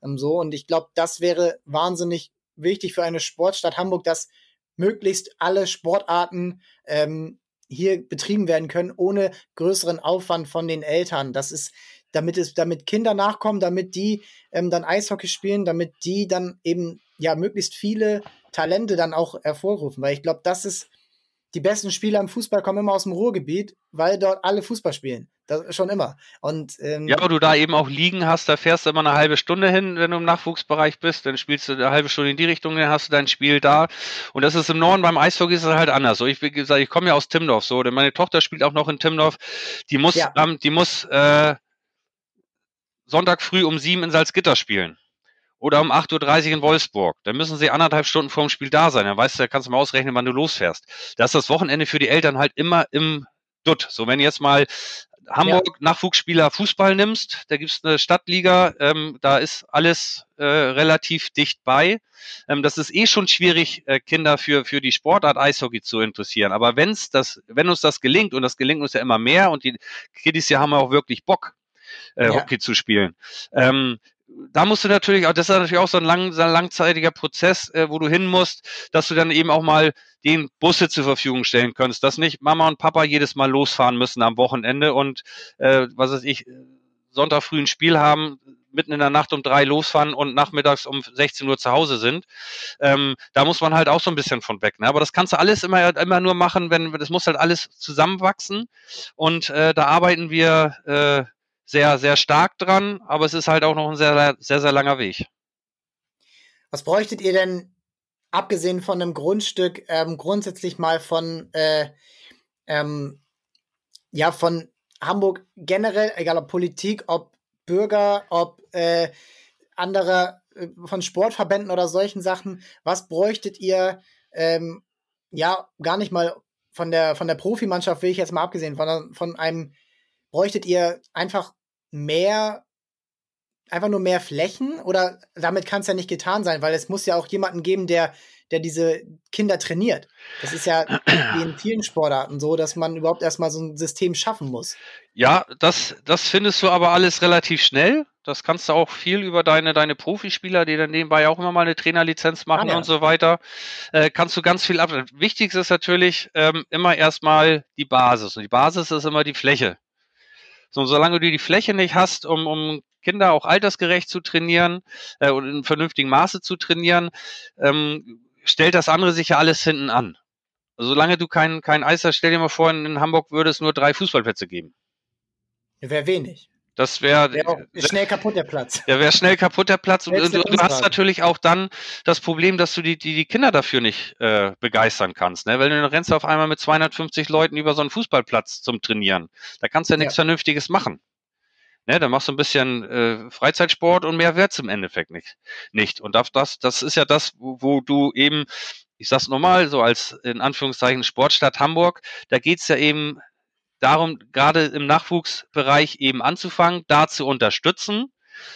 Speaker 1: ähm, so. Und ich glaube, das wäre wahnsinnig wichtig für eine Sportstadt Hamburg, dass möglichst alle Sportarten ähm, hier betrieben werden können, ohne größeren Aufwand von den Eltern. Das ist, damit es, damit Kinder nachkommen, damit die ähm, dann Eishockey spielen, damit die dann eben ja möglichst viele Talente dann auch hervorrufen. Weil ich glaube, das ist die besten Spieler im Fußball kommen immer aus dem Ruhrgebiet, weil dort alle Fußball spielen. Das schon immer. Und,
Speaker 2: ähm, ja, aber du da eben auch liegen hast, da fährst du immer eine halbe Stunde hin, wenn du im Nachwuchsbereich bist, dann spielst du eine halbe Stunde in die Richtung, dann hast du dein Spiel da. Und das ist im Norden beim Eishockey ist es halt anders. So, ich, gesagt, ich komme ja aus Timdorf, so, denn meine Tochter spielt auch noch in Timdorf. Die muss, ja. ähm, die muss äh, Sonntag früh um sieben in Salzgitter spielen oder um 8.30 Uhr in Wolfsburg. Dann müssen sie anderthalb Stunden vor dem Spiel da sein. Dann weißt du, da kannst du mal ausrechnen, wann du losfährst. Da ist das Wochenende für die Eltern halt immer im Dutt. So, wenn jetzt mal Hamburg ja. Nachwuchsspieler Fußball nimmst, da gibt's eine Stadtliga, ähm, da ist alles äh, relativ dicht bei. Ähm, das ist eh schon schwierig, äh, Kinder für, für die Sportart Eishockey zu interessieren. Aber wenn's das, wenn uns das gelingt, und das gelingt uns ja immer mehr, und die Kiddies hier haben auch wirklich Bock, äh, ja. Hockey zu spielen, ähm, da musst du natürlich, auch das ist natürlich auch so ein, lang, so ein langzeitiger Prozess, äh, wo du hin musst, dass du dann eben auch mal den Busse zur Verfügung stellen kannst, dass nicht Mama und Papa jedes Mal losfahren müssen am Wochenende und äh, was weiß ich, Sonntag früh ein Spiel haben, mitten in der Nacht um drei losfahren und nachmittags um 16 Uhr zu Hause sind. Ähm, da muss man halt auch so ein bisschen von weg. Ne? Aber das kannst du alles immer, immer nur machen, wenn das muss halt alles zusammenwachsen. Und äh, da arbeiten wir äh, sehr, sehr stark dran, aber es ist halt auch noch ein sehr, sehr, sehr langer Weg.
Speaker 1: Was bräuchtet ihr denn, abgesehen von einem Grundstück, ähm, grundsätzlich mal von, äh, ähm, ja, von Hamburg generell, egal ob Politik, ob Bürger, ob äh, andere äh, von Sportverbänden oder solchen Sachen, was bräuchtet ihr, ähm, ja, gar nicht mal von der, von der Profimannschaft will ich jetzt mal abgesehen, von, von einem, bräuchtet ihr einfach mehr, einfach nur mehr Flächen? Oder damit kann es ja nicht getan sein, weil es muss ja auch jemanden geben, der, der diese Kinder trainiert. Das ist ja wie in vielen Sportarten so, dass man überhaupt erstmal so ein System schaffen muss.
Speaker 2: Ja, das, das findest du aber alles relativ schnell. Das kannst du auch viel über deine, deine Profispieler, die dann nebenbei auch immer mal eine Trainerlizenz machen ah, ja. und so weiter, äh, kannst du ganz viel ab. Wichtig ist natürlich ähm, immer erstmal die Basis. Und die Basis ist immer die Fläche. So, solange du die Fläche nicht hast, um, um Kinder auch altersgerecht zu trainieren äh, und in vernünftigen Maße zu trainieren, ähm, stellt das andere sich ja alles hinten an. solange du kein, kein Eis hast, stell dir mal vor, in Hamburg würde es nur drei Fußballplätze geben.
Speaker 1: Wäre wenig.
Speaker 2: Das wäre
Speaker 1: wär schnell kaputt der Platz.
Speaker 2: Ja, wäre schnell kaputt der Platz. Und, du, du hast natürlich auch dann das Problem, dass du die, die, die Kinder dafür nicht äh, begeistern kannst. Ne? Weil du rennst auf einmal mit 250 Leuten über so einen Fußballplatz zum Trainieren. Da kannst du ja nichts ja. Vernünftiges machen. Ne, da machst du ein bisschen äh, Freizeitsport und mehr wird's im Endeffekt nicht. nicht. Und das, das ist ja das, wo, wo du eben, ich sag's nochmal, so als in Anführungszeichen Sportstadt Hamburg, da geht's ja eben darum, gerade im Nachwuchsbereich eben anzufangen, da zu unterstützen,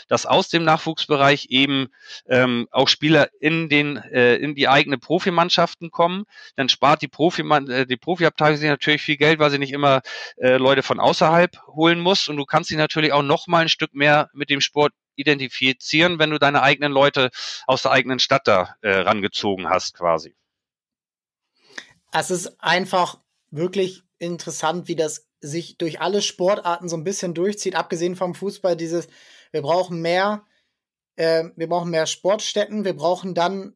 Speaker 2: dass aus dem Nachwuchsbereich eben ähm, auch Spieler in den äh, in die eigene Profimannschaften kommen. Dann spart die Profi äh, die Profiabteilung sich natürlich viel Geld, weil sie nicht immer äh, Leute von außerhalb holen muss. Und du kannst sie natürlich auch noch mal ein Stück mehr mit dem Sport identifizieren, wenn du deine eigenen Leute aus der eigenen Stadt da äh, rangezogen hast, quasi.
Speaker 1: Es ist einfach wirklich interessant, wie das sich durch alle Sportarten so ein bisschen durchzieht, abgesehen vom Fußball, dieses, wir brauchen mehr, äh, wir brauchen mehr Sportstätten, wir brauchen dann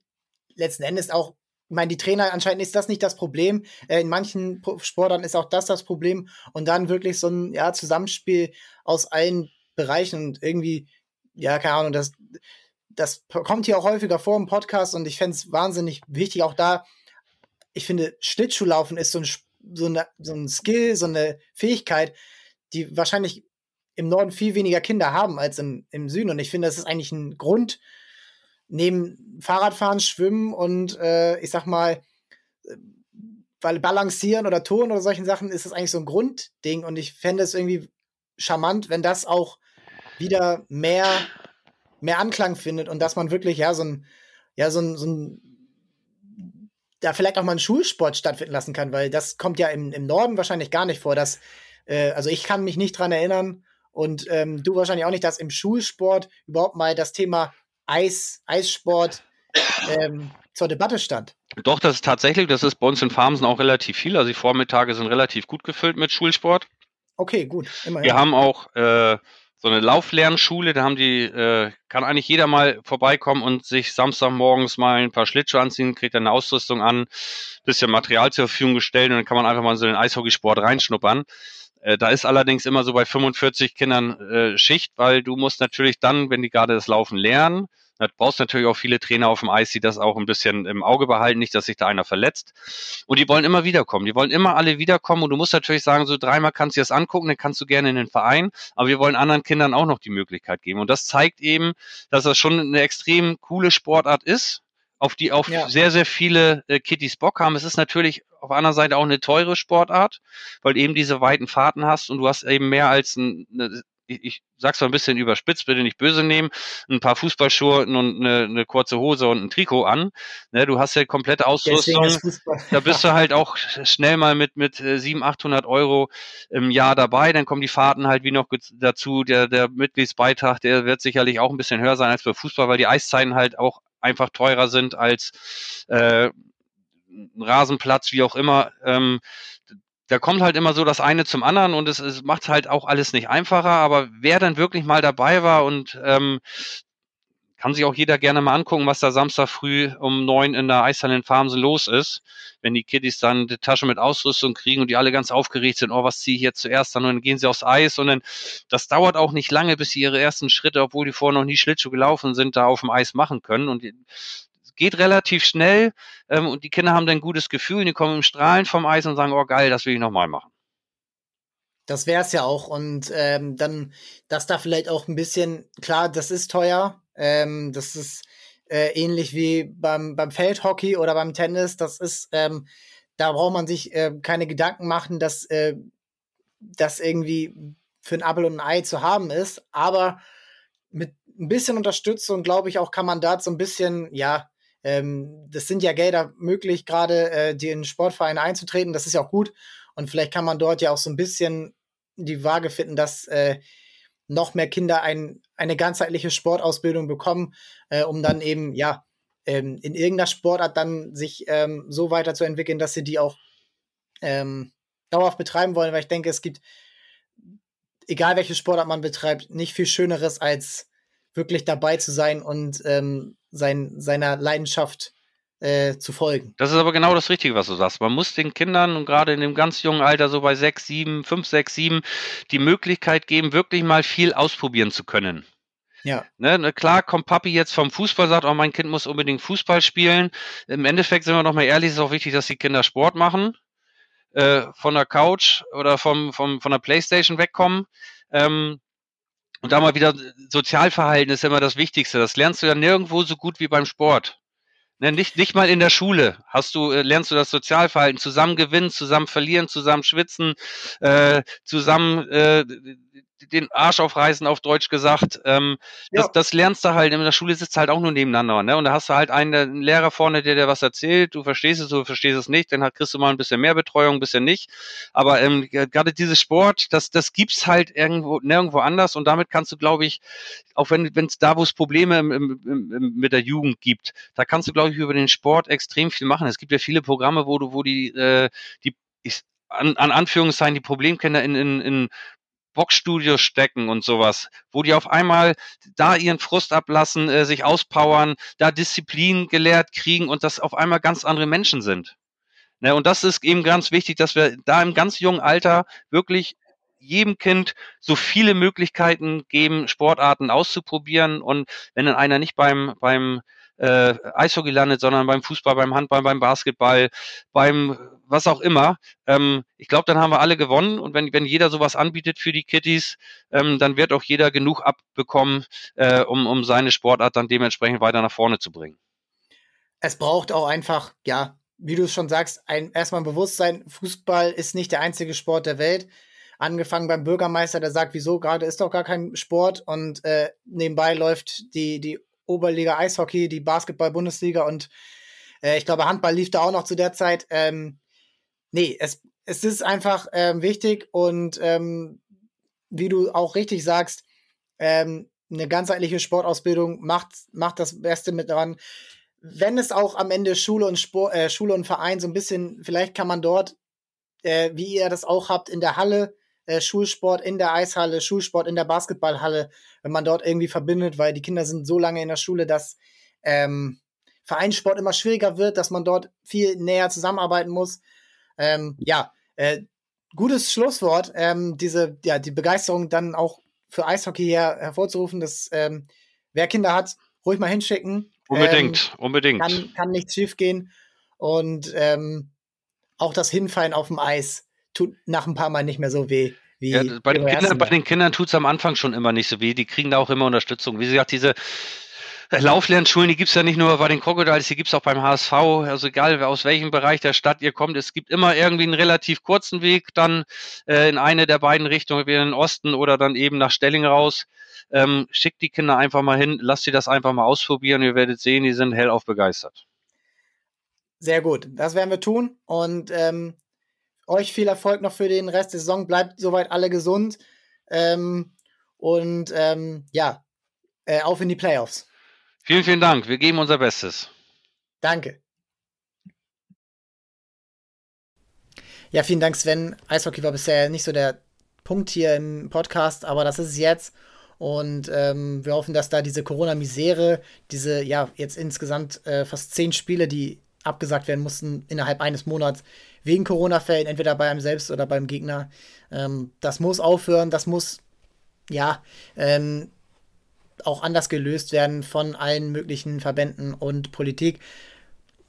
Speaker 1: letzten Endes auch, ich meine, die Trainer, anscheinend ist das nicht das Problem. Äh, in manchen Sportarten ist auch das das Problem. Und dann wirklich so ein ja, Zusammenspiel aus allen Bereichen und irgendwie, ja, keine Ahnung, das, das kommt hier auch häufiger vor im Podcast und ich fände es wahnsinnig wichtig, auch da, ich finde, Schlittschuhlaufen ist so ein so, eine, so ein Skill, so eine Fähigkeit, die wahrscheinlich im Norden viel weniger Kinder haben als im, im Süden. Und ich finde, das ist eigentlich ein Grund, neben Fahrradfahren, Schwimmen und äh, ich sag mal, weil Balancieren oder Touren oder solchen Sachen ist das eigentlich so ein Grundding. Und ich fände es irgendwie charmant, wenn das auch wieder mehr, mehr Anklang findet und dass man wirklich, ja, so ein, ja, so ein, so ein da vielleicht auch mal einen Schulsport stattfinden lassen kann, weil das kommt ja im, im Norden wahrscheinlich gar nicht vor, dass, äh, also ich kann mich nicht dran erinnern und ähm, du wahrscheinlich auch nicht, dass im Schulsport überhaupt mal das Thema Eis, Eissport ähm, zur Debatte stand.
Speaker 2: Doch, das ist tatsächlich, das ist bei uns in Farmsen auch relativ viel. Also die Vormittage sind relativ gut gefüllt mit Schulsport.
Speaker 1: Okay, gut.
Speaker 2: Immerhin. Wir haben auch äh, so eine Lauflernschule, da haben die, äh, kann eigentlich jeder mal vorbeikommen und sich Samstagmorgens mal ein paar Schlittschuhe anziehen, kriegt dann eine Ausrüstung an, bisschen Material zur Verfügung gestellt und dann kann man einfach mal so den Eishockeysport reinschnuppern. Äh, da ist allerdings immer so bei 45 Kindern äh, Schicht, weil du musst natürlich dann, wenn die gerade das Laufen lernen, da brauchst natürlich auch viele Trainer auf dem Eis, die das auch ein bisschen im Auge behalten, nicht, dass sich da einer verletzt. Und die wollen immer wiederkommen. Die wollen immer alle wiederkommen. Und du musst natürlich sagen, so dreimal kannst du dir das angucken, dann kannst du gerne in den Verein. Aber wir wollen anderen Kindern auch noch die Möglichkeit geben. Und das zeigt eben, dass das schon eine extrem coole Sportart ist, auf die auch ja. sehr, sehr viele äh, Kittys Bock haben. Es ist natürlich auf einer Seite auch eine teure Sportart, weil du eben diese weiten Fahrten hast und du hast eben mehr als ein, eine ich, ich sag's mal ein bisschen überspitzt, bitte nicht böse nehmen, ein paar Fußballschuhe und eine, eine kurze Hose und ein Trikot an. Ne, du hast ja komplette Ausrüstung. Da bist du halt auch schnell mal mit, mit 700, äh, 800 Euro im Jahr dabei. Dann kommen die Fahrten halt wie noch dazu. Der, der Mitgliedsbeitrag, der wird sicherlich auch ein bisschen höher sein als bei Fußball, weil die Eiszeiten halt auch einfach teurer sind als äh, Rasenplatz, wie auch immer. Ähm, da kommt halt immer so das eine zum anderen und es, es macht halt auch alles nicht einfacher, aber wer dann wirklich mal dabei war und ähm, kann sich auch jeder gerne mal angucken, was da Samstag früh um neun in der Eishalle in Farmsen los ist. Wenn die Kiddies dann die Tasche mit Ausrüstung kriegen und die alle ganz aufgeregt sind, oh, was ziehe ich jetzt zuerst an? Und dann gehen sie aufs Eis und dann, das dauert auch nicht lange, bis sie ihre ersten Schritte, obwohl die vorher noch nie Schlittschuh gelaufen sind, da auf dem Eis machen können. Und geht relativ schnell ähm, und die Kinder haben dann ein gutes Gefühl, die kommen im Strahlen vom Eis und sagen, oh geil, das will ich nochmal machen.
Speaker 1: Das wäre es ja auch. Und ähm, dann, dass da vielleicht auch ein bisschen, klar, das ist teuer. Ähm, das ist äh, ähnlich wie beim, beim Feldhockey oder beim Tennis. Das ist, ähm, da braucht man sich äh, keine Gedanken machen, dass äh, das irgendwie für ein Apfel und ein Ei zu haben ist. Aber mit ein bisschen Unterstützung, glaube ich, auch kann man da so ein bisschen, ja, ähm, das sind ja Gelder möglich, gerade äh, die in Sportvereine einzutreten. Das ist ja auch gut. Und vielleicht kann man dort ja auch so ein bisschen die Waage finden, dass äh, noch mehr Kinder ein, eine ganzheitliche Sportausbildung bekommen, äh, um dann eben, ja, ähm, in irgendeiner Sportart dann sich ähm, so weiterzuentwickeln, dass sie die auch ähm, dauerhaft betreiben wollen, weil ich denke, es gibt, egal welche Sportart man betreibt, nicht viel Schöneres als wirklich dabei zu sein und ähm, sein, seiner Leidenschaft äh, zu folgen.
Speaker 2: Das ist aber genau das Richtige, was du sagst. Man muss den Kindern und gerade in dem ganz jungen Alter, so bei sechs, sieben, fünf, sechs, sieben, die Möglichkeit geben, wirklich mal viel ausprobieren zu können. Ja. Ne, ne, klar kommt Papi jetzt vom Fußball, sagt, oh, mein Kind muss unbedingt Fußball spielen. Im Endeffekt sind wir noch mal ehrlich, ist auch wichtig, dass die Kinder Sport machen, äh, von der Couch oder vom, vom, von der Playstation wegkommen. Ähm, und da mal wieder Sozialverhalten ist immer das Wichtigste. Das lernst du ja nirgendwo so gut wie beim Sport. Ne, nicht, nicht mal in der Schule hast du, äh, lernst du das Sozialverhalten, zusammen gewinnen, zusammen verlieren, zusammen schwitzen, äh, zusammen äh, den Arsch aufreißen, auf Deutsch gesagt. Ähm, ja. das, das lernst du halt. In der Schule sitzt halt auch nur nebeneinander. Ne? Und da hast du halt einen, einen Lehrer vorne, der dir was erzählt. Du verstehst es, du verstehst es nicht. Dann kriegst du mal ein bisschen mehr Betreuung, ein bisschen nicht. Aber ähm, gerade dieses Sport, das, das gibt's halt irgendwo, nirgendwo anders. Und damit kannst du, glaube ich, auch wenn es da, wo es Probleme im, im, im, mit der Jugend gibt, da kannst du, glaube ich, über den Sport extrem viel machen. Es gibt ja viele Programme, wo du, wo die, äh, die ich, an, an Anführungszeichen die Problemkinder in, in, in Boxstudios stecken und sowas, wo die auf einmal da ihren Frust ablassen, äh, sich auspowern, da Disziplin gelehrt kriegen und das auf einmal ganz andere Menschen sind. Ne, und das ist eben ganz wichtig, dass wir da im ganz jungen Alter wirklich jedem Kind so viele Möglichkeiten geben, Sportarten auszuprobieren. Und wenn dann einer nicht beim, beim äh, Eishockey landet, sondern beim Fußball, beim Handball, beim Basketball, beim was auch immer. Ähm, ich glaube, dann haben wir alle gewonnen und wenn, wenn jeder sowas anbietet für die Kitties, ähm, dann wird auch jeder genug abbekommen, äh, um, um seine Sportart dann dementsprechend weiter nach vorne zu bringen.
Speaker 1: Es braucht auch einfach, ja, wie du es schon sagst, ein, erstmal ein Bewusstsein, Fußball ist nicht der einzige Sport der Welt. Angefangen beim Bürgermeister, der sagt, wieso gerade ist doch gar kein Sport und äh, nebenbei läuft die, die Oberliga Eishockey, die Basketball-Bundesliga und äh, ich glaube, Handball lief da auch noch zu der Zeit. Ähm, nee, es, es ist einfach ähm, wichtig und ähm, wie du auch richtig sagst, ähm, eine ganzheitliche Sportausbildung macht, macht das Beste mit dran. Wenn es auch am Ende Schule und Sport, äh, Schule und Verein so ein bisschen, vielleicht kann man dort, äh, wie ihr das auch habt, in der Halle, äh, Schulsport in der Eishalle, Schulsport in der Basketballhalle, wenn man dort irgendwie verbindet, weil die Kinder sind so lange in der Schule, dass ähm, Vereinssport immer schwieriger wird, dass man dort viel näher zusammenarbeiten muss. Ähm, ja, äh, gutes Schlusswort. Ähm, diese, ja, die Begeisterung dann auch für Eishockey her hervorzurufen, dass ähm, wer Kinder hat, ruhig mal hinschicken.
Speaker 2: Unbedingt,
Speaker 1: ähm,
Speaker 2: unbedingt.
Speaker 1: Kann, kann nichts schief gehen. Und ähm, auch das Hinfallen auf dem Eis tut nach ein paar Mal nicht mehr so weh. Wie
Speaker 2: ja, bei, den Kindern, bei den Kindern tut es am Anfang schon immer nicht so weh. Die kriegen da auch immer Unterstützung. Wie gesagt, diese Lauflernschulen, die gibt es ja nicht nur bei den Crocodiles, die gibt es auch beim HSV. Also egal aus welchem Bereich der Stadt ihr kommt, es gibt immer irgendwie einen relativ kurzen Weg dann äh, in eine der beiden Richtungen, entweder in den Osten oder dann eben nach Stelling raus. Ähm, schickt die Kinder einfach mal hin, lasst sie das einfach mal ausprobieren. Ihr werdet sehen, die sind hellauf begeistert.
Speaker 1: Sehr gut, das werden wir tun. Und ähm, euch viel Erfolg noch für den Rest der Saison. Bleibt soweit alle gesund. Ähm, und ähm, ja, äh, auf in die Playoffs.
Speaker 2: Vielen, vielen Dank. Wir geben unser Bestes.
Speaker 1: Danke. Ja, vielen Dank, Sven. Eishockey war bisher nicht so der Punkt hier im Podcast, aber das ist es jetzt. Und ähm, wir hoffen, dass da diese Corona-Misere, diese, ja, jetzt insgesamt äh, fast zehn Spiele, die abgesagt werden mussten innerhalb eines Monats wegen Corona-Fällen, entweder bei einem selbst oder beim Gegner. Ähm, das muss aufhören, das muss, ja, ähm, auch anders gelöst werden von allen möglichen Verbänden und Politik.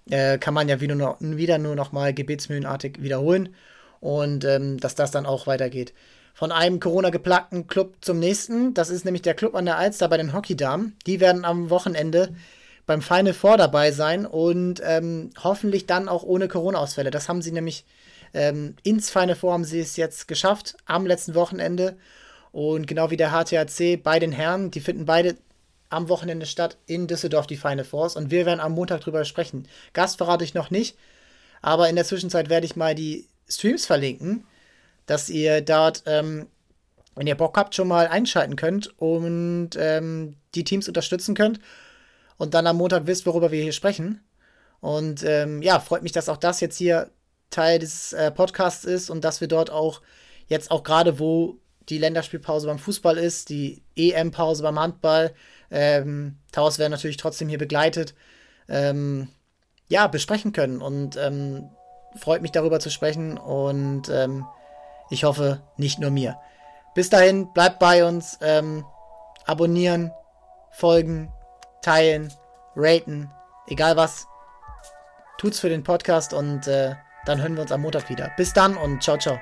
Speaker 1: Äh, kann man ja wieder nur, wieder nur noch mal gebetsmühlenartig wiederholen und ähm, dass das dann auch weitergeht. Von einem Corona-geplagten Club zum nächsten, das ist nämlich der Club an der Alster bei den Hockeydamen. Die werden am Wochenende beim Final Four dabei sein und ähm, hoffentlich dann auch ohne Corona-Ausfälle. Das haben sie nämlich ähm, ins Final Four haben sie es jetzt geschafft am letzten Wochenende und genau wie der HTHC bei den Herren, die finden beide am Wochenende statt in Düsseldorf, die Final Fours. Und wir werden am Montag drüber sprechen. Gast verrate ich noch nicht, aber in der Zwischenzeit werde ich mal die Streams verlinken, dass ihr dort, ähm, wenn ihr Bock habt, schon mal einschalten könnt und ähm, die Teams unterstützen könnt. Und dann am Montag wisst, worüber wir hier sprechen. Und ähm, ja, freut mich, dass auch das jetzt hier Teil des äh, Podcasts ist und dass wir dort auch jetzt auch gerade, wo die Länderspielpause beim Fußball ist, die EM-Pause beim Handball. Ähm, Taus werden natürlich trotzdem hier begleitet. Ähm, ja, besprechen können. Und ähm, freut mich darüber zu sprechen und ähm, ich hoffe, nicht nur mir. Bis dahin, bleibt bei uns. Ähm, abonnieren, folgen, teilen, raten, egal was. Tut's für den Podcast und äh, dann hören wir uns am Montag wieder. Bis dann und ciao, ciao.